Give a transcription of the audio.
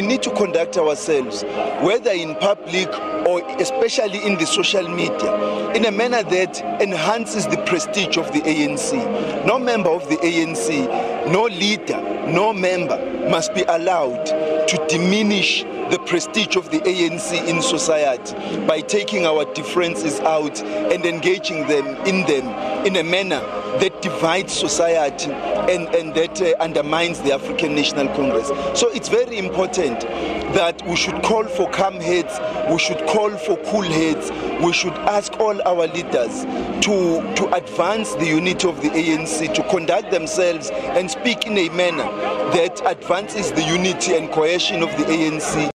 We need to conduct ourselves, whether in public or especially in the social media, in a manner that enhances the prestige of the ANC. No member of the ANC, no leader, no member must be allowed to diminish the prestige of the ANC in society by taking our differences out and engaging them in them in a manner that divides society and, and that uh, undermines the African National Congress. So it's very important that we should call for calm heads, we should call for cool heads, we should ask all our leaders to, to advance the unity of the ANC, to conduct themselves and speak in a manner that advances the unity and cohesion of the ANC.